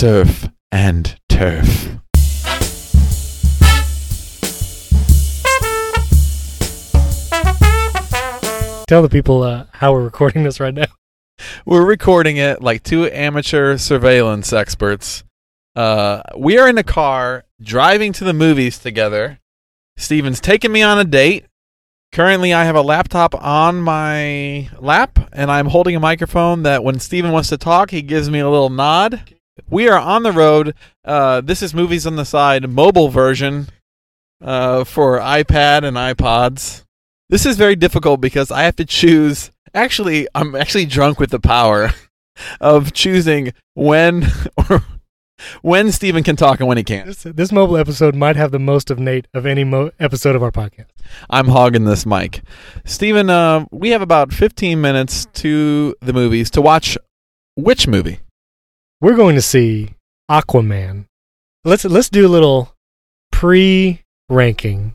surf and turf. Tell the people uh, how we're recording this right now. We're recording it like two amateur surveillance experts. Uh, we are in a car driving to the movies together. Stephen's taking me on a date. Currently, I have a laptop on my lap, and I'm holding a microphone that when Stephen wants to talk, he gives me a little nod. We are on the road. Uh, this is Movies on the Side mobile version uh, for iPad and iPods. This is very difficult because I have to choose. Actually, I'm actually drunk with the power of choosing when or when Stephen can talk and when he can't. This, this mobile episode might have the most of Nate of any mo- episode of our podcast. I'm hogging this mic. Stephen, uh, we have about 15 minutes to the movies to watch which movie? We're going to see Aquaman. Let's let's do a little pre-ranking.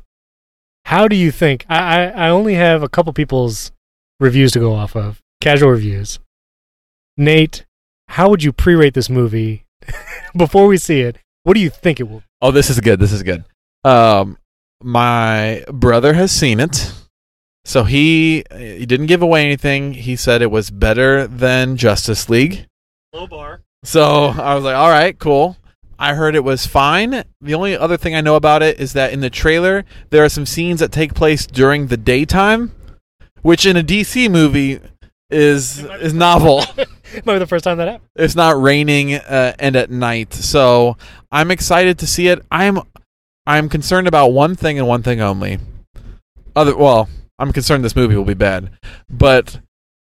How do you think? I, I, I only have a couple people's reviews to go off of, casual reviews. Nate, how would you pre-rate this movie before we see it? What do you think it will? Oh, this is good. This is good. Um, my brother has seen it. So he he didn't give away anything. He said it was better than Justice League. Low bar. So I was like, all right, cool. I heard it was fine. The only other thing I know about it is that in the trailer, there are some scenes that take place during the daytime, which in a DC movie is is novel. Might be the first time that happened. it's not raining uh, and at night. So I'm excited to see it. I'm I'm concerned about one thing and one thing only. Other well, I'm concerned this movie will be bad, but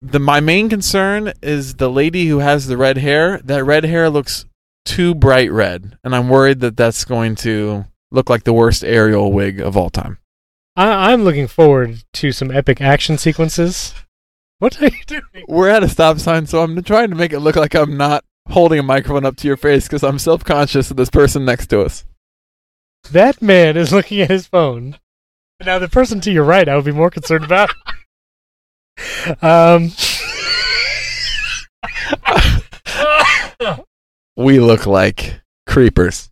the my main concern is the lady who has the red hair. That red hair looks too bright red, and I'm worried that that's going to look like the worst Ariel wig of all time. I, I'm looking forward to some epic action sequences. What are you doing? We're at a stop sign, so I'm trying to make it look like I'm not holding a microphone up to your face because I'm self conscious of this person next to us. That man is looking at his phone. Now, the person to your right, I would be more concerned about. um, We look like creepers.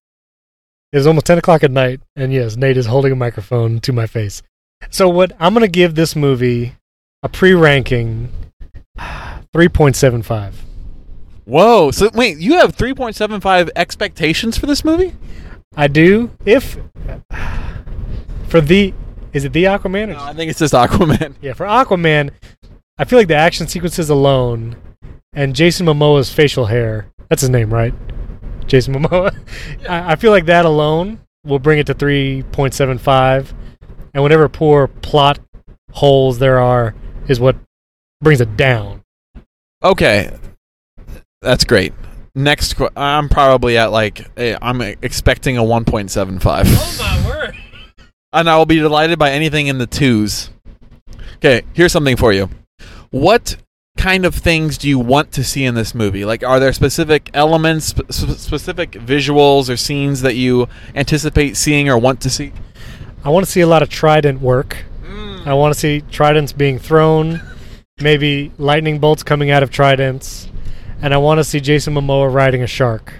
it is almost 10 o'clock at night, and yes, Nate is holding a microphone to my face. So, what I'm going to give this movie a pre ranking 3.75. Whoa! So wait, you have 3.75 expectations for this movie? I do. If. For the. Is it the Aquaman? Or No, I think it's just Aquaman. Yeah, for Aquaman, I feel like the action sequences alone and Jason Momoa's facial hair, that's his name, right? Jason Momoa. I, I feel like that alone will bring it to 3.75. And whatever poor plot holes there are is what brings it down. Okay, that's great. Next, qu- I'm probably at like eh, I'm expecting a 1.75, Oh my word. and I will be delighted by anything in the twos. Okay, here's something for you. What kind of things do you want to see in this movie? Like, are there specific elements, sp- sp- specific visuals or scenes that you anticipate seeing or want to see? I want to see a lot of trident work. Mm. I want to see tridents being thrown, maybe lightning bolts coming out of tridents, and I want to see Jason Momoa riding a shark.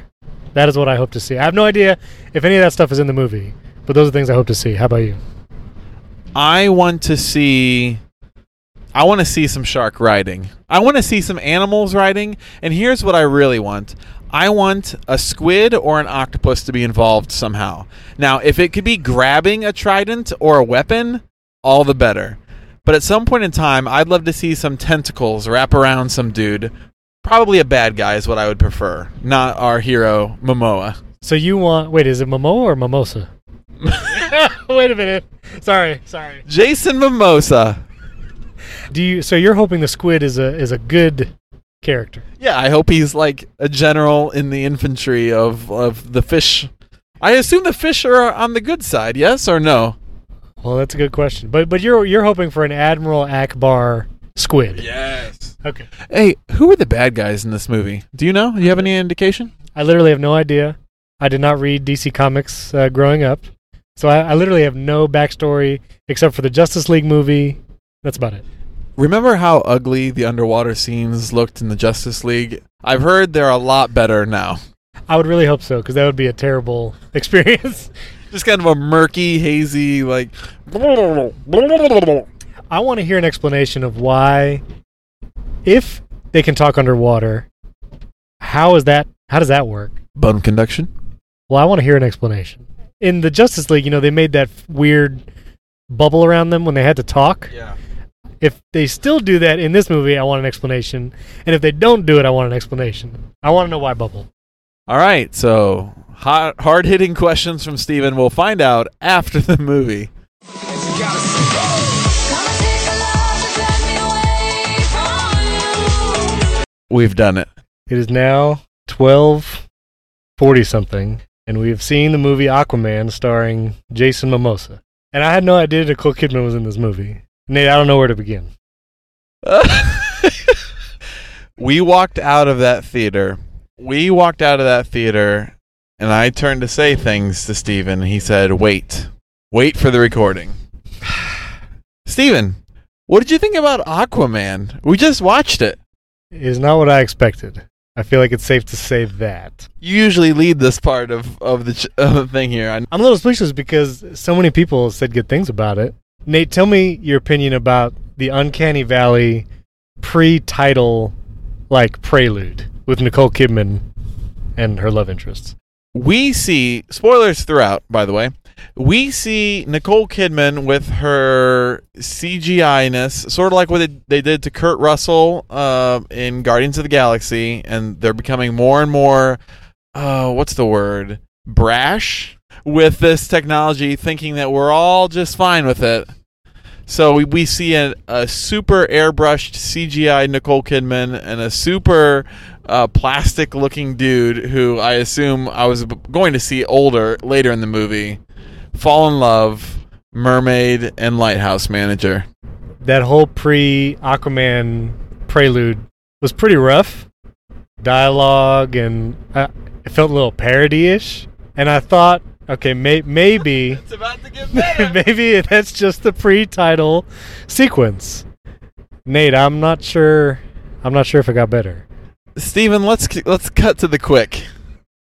That is what I hope to see. I have no idea if any of that stuff is in the movie, but those are things I hope to see. How about you? I want to see I want to see some shark riding. I want to see some animals riding, and here's what I really want. I want a squid or an octopus to be involved somehow. Now, if it could be grabbing a trident or a weapon, all the better. But at some point in time, I'd love to see some tentacles wrap around some dude. Probably a bad guy is what I would prefer, not our hero Momoa. So you want? Wait, is it Momoa or Mimosa? wait a minute. Sorry, sorry. Jason Mimosa. Do you? So you're hoping the squid is a is a good character? Yeah, I hope he's like a general in the infantry of of the fish. I assume the fish are on the good side, yes or no? Well, that's a good question. But but you're you're hoping for an Admiral Ackbar squid. Yes. Okay. Hey, who are the bad guys in this movie? Do you know? Do you have any indication? I literally have no idea. I did not read DC Comics uh, growing up, so I, I literally have no backstory except for the Justice League movie. That's about it. Remember how ugly the underwater scenes looked in the Justice League? I've heard they're a lot better now. I would really hope so because that would be a terrible experience. Just kind of a murky, hazy, like. I want to hear an explanation of why, if they can talk underwater, how is that? How does that work? Bone conduction. Well, I want to hear an explanation. In the Justice League, you know, they made that weird bubble around them when they had to talk. Yeah. If they still do that in this movie, I want an explanation. And if they don't do it, I want an explanation. I want to know why bubble. All right, so hard hitting questions from Stephen. We'll find out after the movie. We've done it. It is now twelve forty something, and we have seen the movie Aquaman starring Jason Momoa. And I had no idea Nicole Kidman was in this movie. Nate, I don't know where to begin. we walked out of that theater. We walked out of that theater, and I turned to say things to Stephen. He said, Wait. Wait for the recording. Stephen, what did you think about Aquaman? We just watched it. It is not what I expected. I feel like it's safe to say that. You usually lead this part of, of, the, ch- of the thing here. I'm a little speechless because so many people said good things about it. Nate, tell me your opinion about the Uncanny Valley pre-title like prelude with Nicole Kidman and her love interests. we see spoilers throughout by the way we see nicole kidman with her cgi-ness sort of like what they did to kurt russell uh, in guardians of the galaxy and they're becoming more and more uh, what's the word brash with this technology thinking that we're all just fine with it so we, we see a, a super airbrushed cgi nicole kidman and a super uh, plastic looking dude who I assume I was going to see older later in the movie fall in love, mermaid, and lighthouse manager. That whole pre-Aquaman prelude was pretty rough. Dialogue and uh, it felt a little parody-ish. And I thought, okay, may- maybe It's about to get maybe that's just the pre-title sequence. Nate, I'm not sure. I'm not sure if it got better. Stephen, let's let's cut to the quick.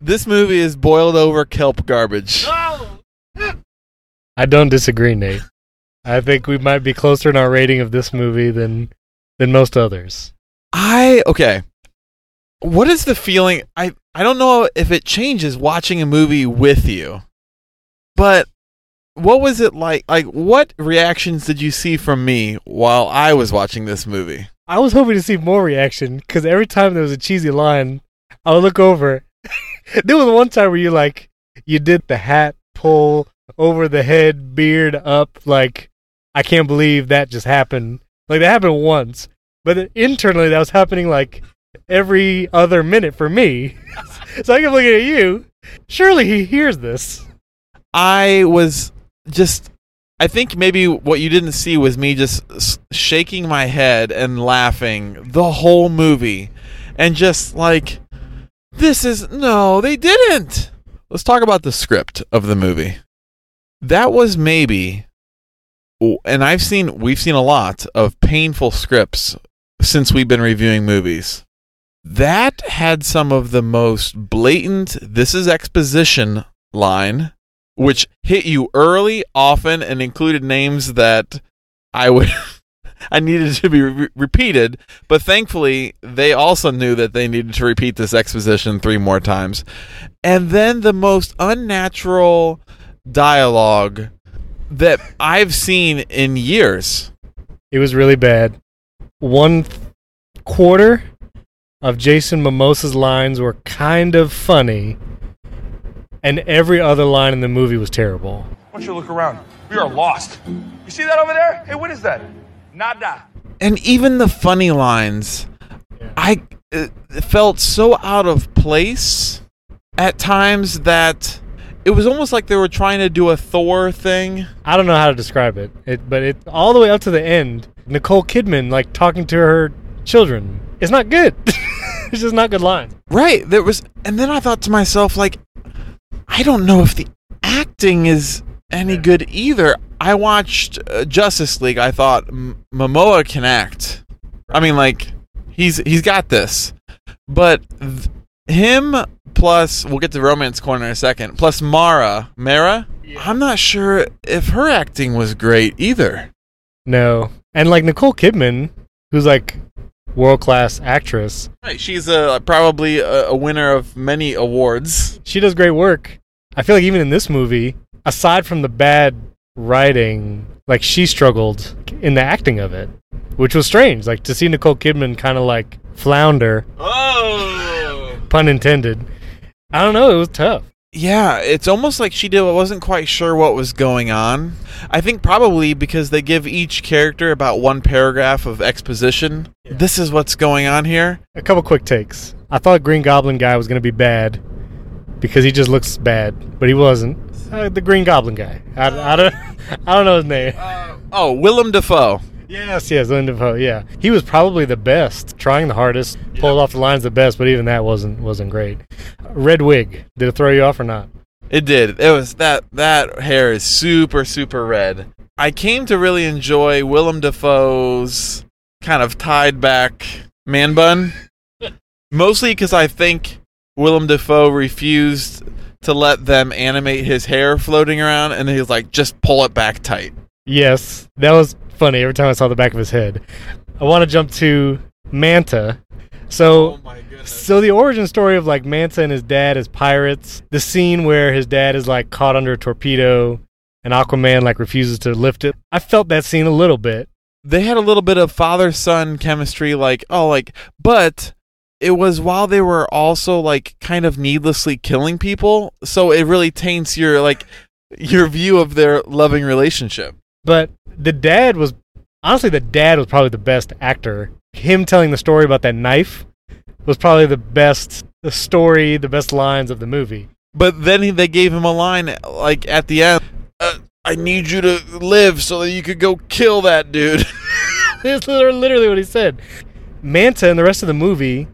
This movie is boiled over kelp garbage. I don't disagree, Nate. I think we might be closer in our rating of this movie than than most others. I okay. What is the feeling? I I don't know if it changes watching a movie with you. But what was it like? Like what reactions did you see from me while I was watching this movie? I was hoping to see more reaction because every time there was a cheesy line, I would look over. there was one time where you like you did the hat pull over the head, beard up, like I can't believe that just happened. Like that happened once, but internally that was happening like every other minute for me. so I kept looking at you. Surely he hears this. I was just I think maybe what you didn't see was me just shaking my head and laughing the whole movie and just like this is no, they didn't. Let's talk about the script of the movie. That was maybe and I've seen we've seen a lot of painful scripts since we've been reviewing movies. That had some of the most blatant this is exposition line which hit you early, often, and included names that I would I needed to be re- repeated. But thankfully, they also knew that they needed to repeat this exposition three more times. And then the most unnatural dialogue that I've seen in years. It was really bad. One th- quarter of Jason Mimosa's lines were kind of funny, and every other line in the movie was terrible. Why don't you look around? We are lost. You see that over there? Hey, what is that? Nada. and even the funny lines i it felt so out of place at times that it was almost like they were trying to do a thor thing I don't know how to describe it, it but it all the way up to the end. Nicole Kidman like talking to her children. It's not good. it's just not good lines. right there was and then i thought to myself like i don't know if the acting is any good either i watched uh, justice league i thought M- momoa can act i mean like he's he's got this but th- him plus we'll get to romance corner in a second. Plus Mara, Mara. I'm not sure if her acting was great either. No, and like Nicole Kidman, who's like world class actress, Right, she's a probably a, a winner of many awards. she does great work. I feel like even in this movie, aside from the bad writing, like she struggled in the acting of it, which was strange. Like to see Nicole Kidman kind of like flounder, Oh. pun intended. I don't know. It was tough. Yeah, it's almost like she did wasn't quite sure what was going on. I think probably because they give each character about one paragraph of exposition. This is what's going on here. A couple quick takes. I thought Green Goblin guy was gonna be bad because he just looks bad, but he wasn't. Uh, the Green Goblin guy. I, I don't. I don't know his name. Oh, Willem Dafoe. Yes, yes, Willem Dafoe. Yeah, he was probably the best, trying the hardest, pulled off the lines the best, but even that wasn't wasn't great. Red wig. Did it throw you off or not? It did. It was that that hair is super super red. I came to really enjoy Willem Dafoe's kind of tied back man bun, mostly because I think Willem Dafoe refused to let them animate his hair floating around, and he was like, "Just pull it back tight." Yes, that was funny. Every time I saw the back of his head, I want to jump to Manta. So. Oh goodness! So the origin story of like Manta and his dad as pirates, the scene where his dad is like caught under a torpedo and Aquaman like refuses to lift it. I felt that scene a little bit. they had a little bit of father son chemistry like oh like but it was while they were also like kind of needlessly killing people so it really taints your like your view of their loving relationship But the dad was honestly the dad was probably the best actor. Him telling the story about that knife was probably the best the story, the best lines of the movie. but then he, they gave him a line like at the end uh, i need you to live so that you could go kill that dude That's literally literally what he said. Manta in the rest of the movie,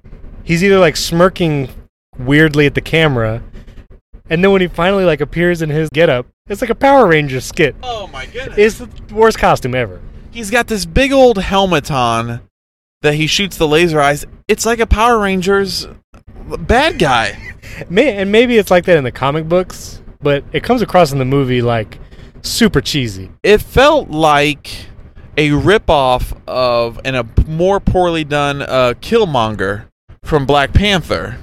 he's either like smirking weirdly at the camera, and then when he finally like appears in his getup, it's like a Power Ranger skit. oh my goodness It's the worst costume ever. he's got this big old helmet on that he shoots the laser eyes it's like a power rangers bad guy May- and maybe it's like that in the comic books, but it comes across in the movie like super cheesy. it felt like a ripoff of and a more poorly done uh, Killmonger from Black Panther.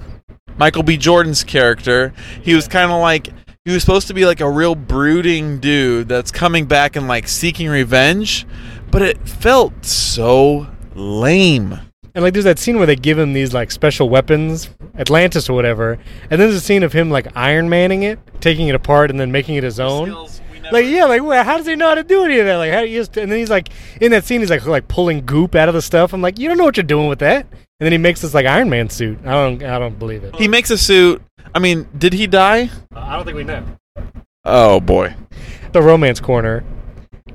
Michael B. Jordan's character, he was kind of like he was supposed to be like a real brooding dude that's coming back and like seeking revenge, but it felt so lame. And like there's that scene where they give him these like special weapons, Atlantis or whatever, and then there's a scene of him like Iron Manning it, taking it apart and then making it his own. Like yeah, like well, how does he know how to do any of that? Like how do you just and then he's like in that scene he's like like pulling goop out of the stuff. I'm like, you don't know what you're doing with that. And then he makes this like Iron Man suit. I don't I don't believe it. He makes a suit. I mean, did he die? I don't think we know. Oh boy. The romance corner.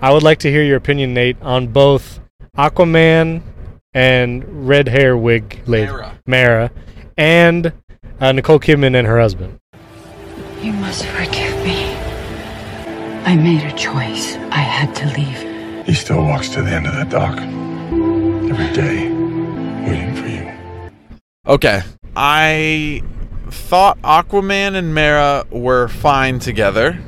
I would like to hear your opinion, Nate, on both Aquaman and red hair wig lady Mara. Mara, and uh, Nicole Kidman and her husband. You must forgive me. I made a choice. I had to leave. He still walks to the end of that dock every day, waiting for you. Okay. I thought Aquaman and Mara were fine together.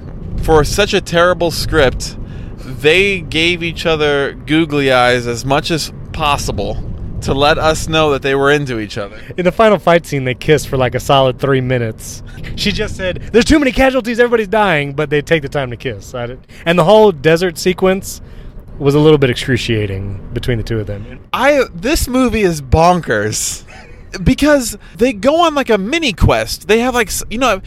For such a terrible script, they gave each other googly eyes as much as possible to let us know that they were into each other. In the final fight scene, they kissed for like a solid three minutes. She just said, "There's too many casualties. Everybody's dying," but they take the time to kiss. And the whole desert sequence was a little bit excruciating between the two of them. I this movie is bonkers because they go on like a mini quest. They have like you know,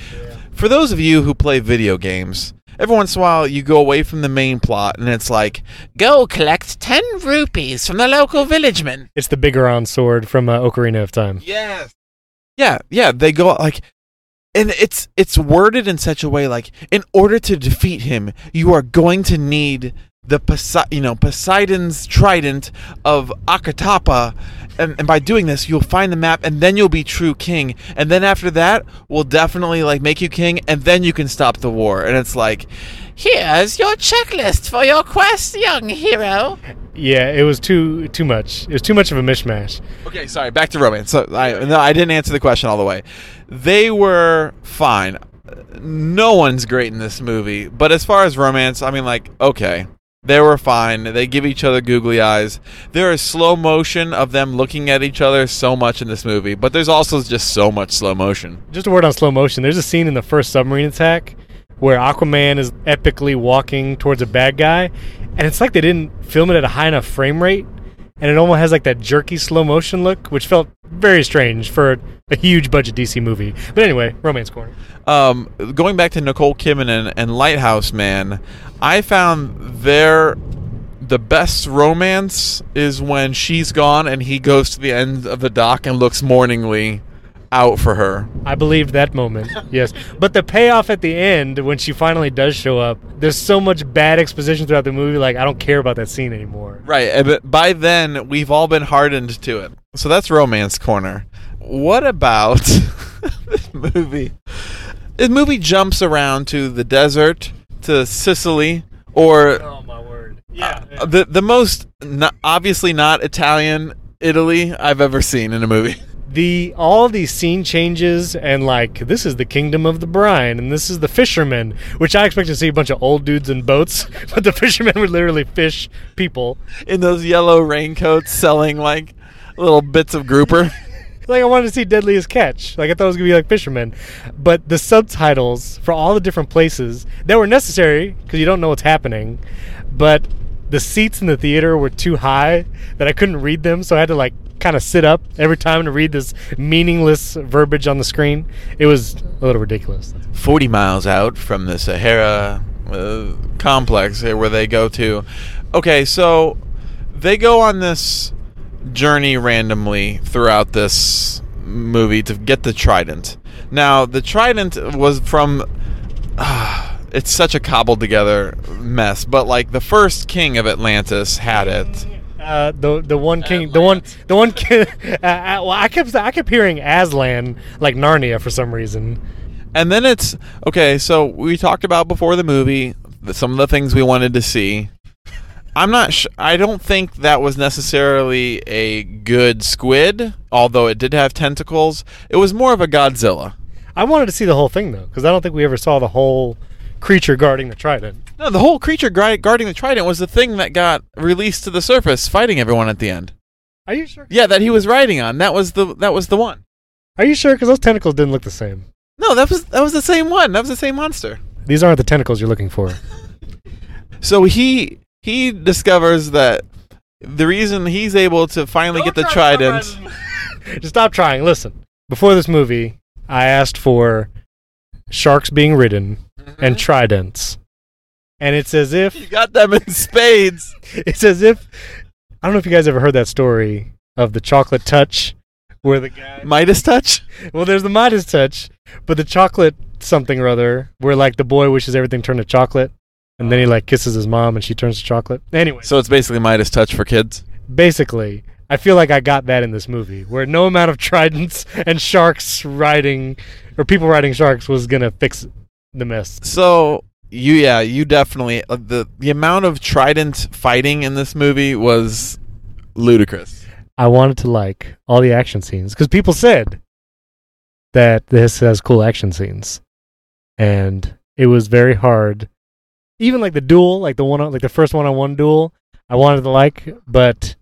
for those of you who play video games, every once in a while you go away from the main plot and it's like go collect 10 rupees from the local villageman. It's the Biggoron sword from uh, Ocarina of Time. Yes. Yeah, yeah, they go like and it's it's worded in such a way like in order to defeat him, you are going to need the Posei- you know Poseidon's trident of Akatapa, and, and by doing this, you'll find the map, and then you'll be true king. And then after that, we'll definitely like make you king, and then you can stop the war. And it's like, here's your checklist for your quest, young hero. Yeah, it was too too much. It was too much of a mishmash. Okay, sorry. Back to romance. So I no, I didn't answer the question all the way. They were fine. No one's great in this movie, but as far as romance, I mean, like, okay, they were fine. They give each other googly eyes. There is slow motion of them looking at each other so much in this movie, but there's also just so much slow motion. Just a word on slow motion. There's a scene in the first submarine attack where Aquaman is epically walking towards a bad guy, and it's like they didn't film it at a high enough frame rate, and it almost has like that jerky slow motion look, which felt very strange for a huge budget DC movie. But anyway, romance corner. um, going back to Nicole Kidman and, and Lighthouse Man, I found their the best romance is when she's gone and he goes to the end of the dock and looks mourningly out for her. I believed that moment, yes. But the payoff at the end, when she finally does show up, there's so much bad exposition throughout the movie. Like I don't care about that scene anymore. Right, but by then we've all been hardened to it. So that's romance corner. What about this movie? This movie jumps around to the desert, to Sicily, or Oh my word! Yeah. Uh, the the most not, obviously not Italian Italy I've ever seen in a movie. the all these scene changes and like this is the kingdom of the brine and this is the fishermen which i expect to see a bunch of old dudes in boats but the fishermen would literally fish people. In those yellow raincoats selling like little bits of grouper. like i wanted to see deadliest catch. Like i thought it was gonna be like fishermen. But the subtitles for all the different places that were necessary because you don't know what's happening but the seats in the theater were too high that i couldn't read them so i had to like kind of sit up every time to read this meaningless verbiage on the screen it was a little ridiculous 40 miles out from the Sahara uh, complex where they go to. Okay, so they go on this journey randomly throughout this movie to get the trident. Now, the trident was from. Uh, it's such a cobbled together mess, but like the first king of Atlantis had it. Uh, the the one king, the one the one king. Uh, uh, well, I kept I kept hearing Aslan like Narnia for some reason. And then it's okay. So we talked about before the movie some of the things we wanted to see. I'm not. Sh- I don't think that was necessarily a good squid, although it did have tentacles. It was more of a Godzilla. I wanted to see the whole thing though, because I don't think we ever saw the whole creature guarding the trident. No, the whole creature guarding the trident was the thing that got released to the surface, fighting everyone at the end. Are you sure? Yeah, that he was riding on. That was the that was the one. Are you sure? Because those tentacles didn't look the same. No, that was that was the same one. That was the same monster. These aren't the tentacles you're looking for. So he he discovers that the reason he's able to finally get the trident. Just stop trying. Listen. Before this movie, I asked for sharks being ridden and mm-hmm. tridents, and it's as if You got them in spades. it's as if I don't know if you guys ever heard that story of the chocolate touch, where the guy Midas touch. well, there's the Midas touch, but the chocolate something or other, where like the boy wishes everything turned to chocolate, and then he uh-huh. like kisses his mom and she turns to chocolate. Anyway, So it's basically Midas touch for kids. basically, I feel like I got that in this movie, where no amount of tridents and sharks riding or people riding sharks was gonna fix the mess. So you yeah you definitely uh, the the amount of trident fighting in this movie was ludicrous. I wanted to like all the action scenes because people said that this has cool action scenes, and it was very hard. Even like the duel, like the one, like the first one-on-one duel, I wanted to like, but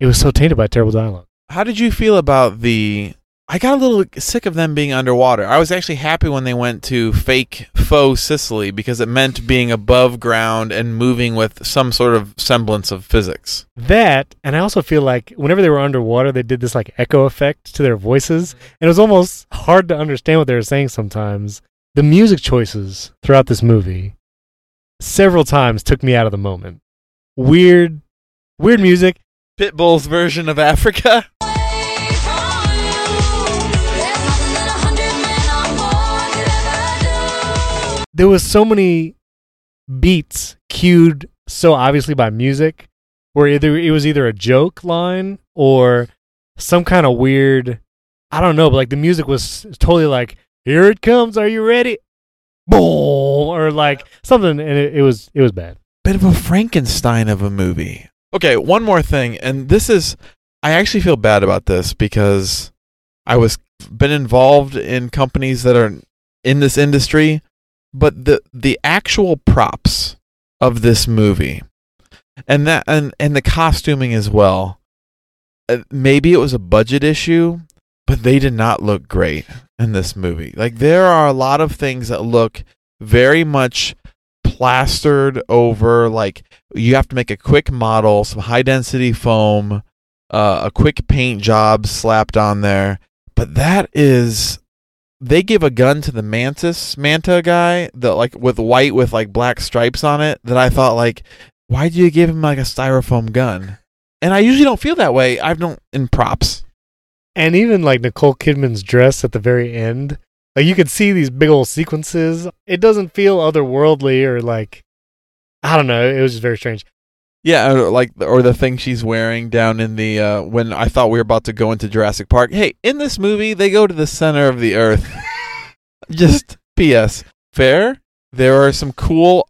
it was so tainted by terrible dialogue. How did you feel about the? I got a little sick of them being underwater. I was actually happy when they went to fake faux Sicily because it meant being above ground and moving with some sort of semblance of physics. That, and I also feel like whenever they were underwater, they did this like echo effect to their voices, and it was almost hard to understand what they were saying sometimes. The music choices throughout this movie several times took me out of the moment. Weird, weird music. Pitbull's version of Africa. There was so many beats cued so obviously by music, where either it was either a joke line or some kind of weird. I don't know, but like the music was totally like, "Here it comes, are you ready?" Boom, or like something, and it, it was it was bad. Bit of a Frankenstein of a movie. Okay, one more thing, and this is I actually feel bad about this because I was been involved in companies that are in this industry, but the the actual props of this movie and that and and the costuming as well. uh, Maybe it was a budget issue, but they did not look great in this movie. Like there are a lot of things that look very much plastered over like you have to make a quick model, some high density foam, uh, a quick paint job slapped on there. But that is they give a gun to the mantis manta guy that like with white with like black stripes on it that I thought like why do you give him like a styrofoam gun? And I usually don't feel that way. I don't in props. And even like Nicole Kidman's dress at the very end, like you could see these big old sequences. It doesn't feel otherworldly or like I don't know. It was just very strange. Yeah, or like or the thing she's wearing down in the uh, when I thought we were about to go into Jurassic Park. Hey, in this movie they go to the center of the earth. Just PS. Fair. There are some cool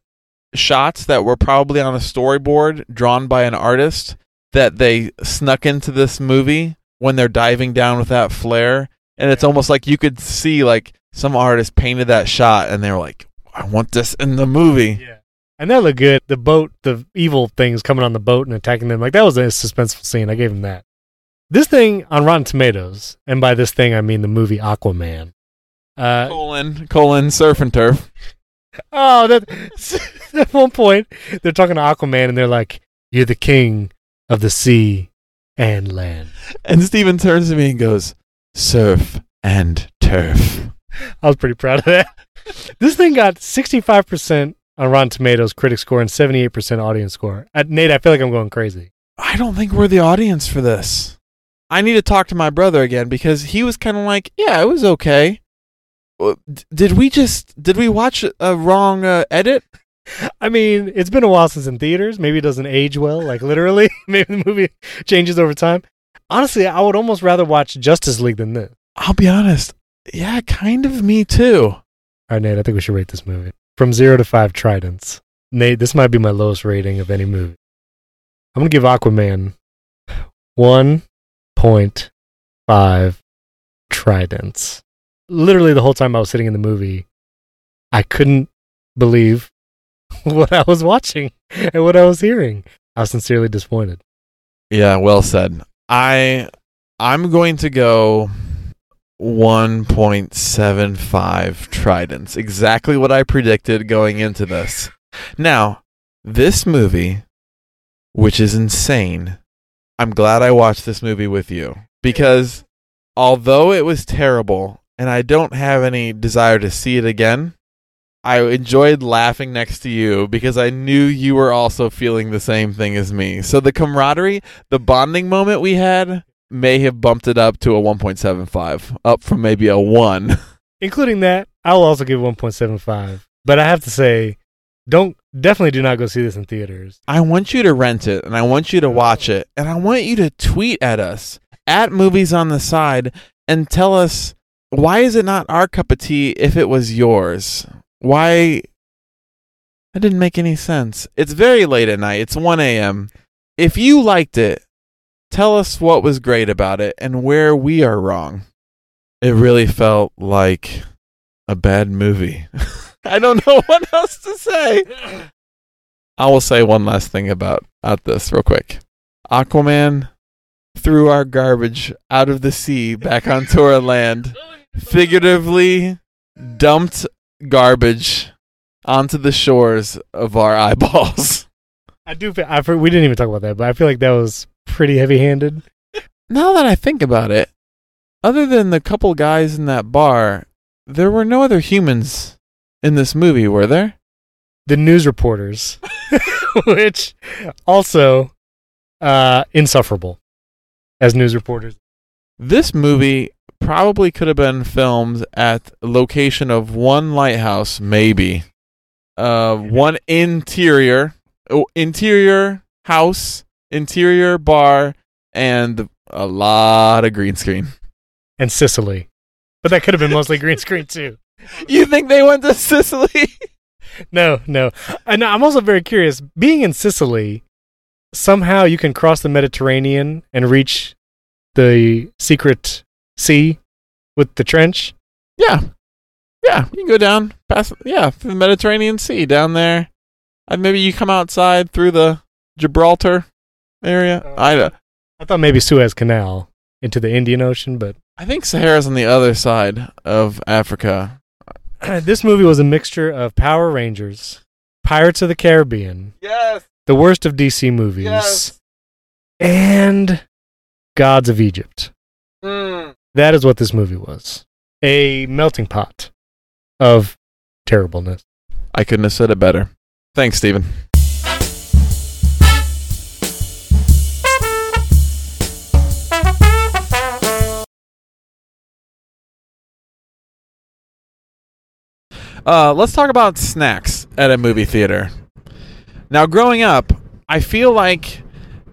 shots that were probably on a storyboard drawn by an artist that they snuck into this movie when they're diving down with that flare and it's almost like you could see like some artist painted that shot and they were like I want this in the movie. Yeah. And that looked good. The boat, the evil things coming on the boat and attacking them, like that was a suspenseful scene. I gave him that. This thing on Rotten Tomatoes, and by this thing I mean the movie Aquaman. Uh, colon colon surf and turf. oh, that at one point they're talking to Aquaman and they're like, "You're the king of the sea and land." And Stephen turns to me and goes, Surf and turf. I was pretty proud of that. this thing got 65% on Rotten Tomatoes critic score and 78% audience score. Uh, Nate, I feel like I'm going crazy. I don't think we're the audience for this. I need to talk to my brother again because he was kind of like, yeah, it was okay. Uh, d- Did we just did we watch a wrong uh, edit? I mean, it's been a while since in theaters. Maybe it doesn't age well, like literally. Maybe the movie changes over time. Honestly, I would almost rather watch Justice League than this. I'll be honest. Yeah, kind of me too. All right, Nate, I think we should rate this movie. From zero to five tridents. Nate, this might be my lowest rating of any movie. I'm going to give Aquaman 1.5 tridents. Literally, the whole time I was sitting in the movie, I couldn't believe what I was watching and what I was hearing. I was sincerely disappointed. Yeah, well said. I I'm going to go 1.75 tridents. Exactly what I predicted going into this. Now, this movie which is insane. I'm glad I watched this movie with you because although it was terrible and I don't have any desire to see it again, I enjoyed laughing next to you because I knew you were also feeling the same thing as me. So the camaraderie, the bonding moment we had may have bumped it up to a 1.75, up from maybe a 1. Including that, I'll also give 1.75. But I have to say, don't definitely do not go see this in theaters. I want you to rent it and I want you to watch it and I want you to tweet at us at movies on the side and tell us why is it not our cup of tea if it was yours? Why that didn't make any sense. It's very late at night. It's 1 a.m. If you liked it, tell us what was great about it and where we are wrong. It really felt like a bad movie. I don't know what else to say. I will say one last thing about out this real quick. Aquaman threw our garbage out of the sea back onto our land. Figuratively dumped garbage onto the shores of our eyeballs. I do. Feel, I, we didn't even talk about that, but I feel like that was pretty heavy-handed. Now that I think about it, other than the couple guys in that bar, there were no other humans in this movie, were there? The news reporters, which also uh, insufferable as news reporters. This movie probably could have been filmed at location of one lighthouse, maybe. Uh, one interior, oh, interior house, interior bar, and a lot of green screen. and Sicily, but that could have been mostly green screen too. You think they went to Sicily? No, no. And I'm also very curious. Being in Sicily, somehow you can cross the Mediterranean and reach the secret sea with the trench. Yeah, yeah. You can go down past yeah through the Mediterranean Sea down there, and maybe you come outside through the Gibraltar area. I I thought maybe Suez Canal into the Indian Ocean, but I think Sahara's on the other side of Africa. this movie was a mixture of Power Rangers, Pirates of the Caribbean, Yes. the worst of DC movies, Yes. and Gods of Egypt. Mm. That is what this movie was. A melting pot of terribleness. I couldn't have said it better. Thanks, Stephen. Uh, let's talk about snacks at a movie theater. Now, growing up, I feel like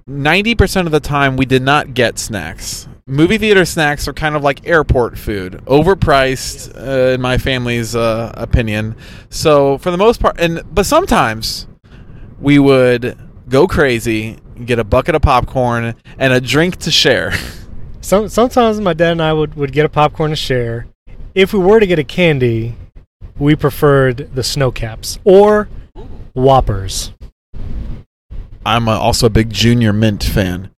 90% of the time we did not get snacks. Movie theater snacks are kind of like airport food, overpriced, uh, in my family's uh, opinion. So, for the most part, and but sometimes we would go crazy, get a bucket of popcorn and a drink to share. Some, sometimes my dad and I would, would get a popcorn to share. If we were to get a candy, we preferred the Sno-Caps or Whoppers. I'm uh also a big Junior Mint fan.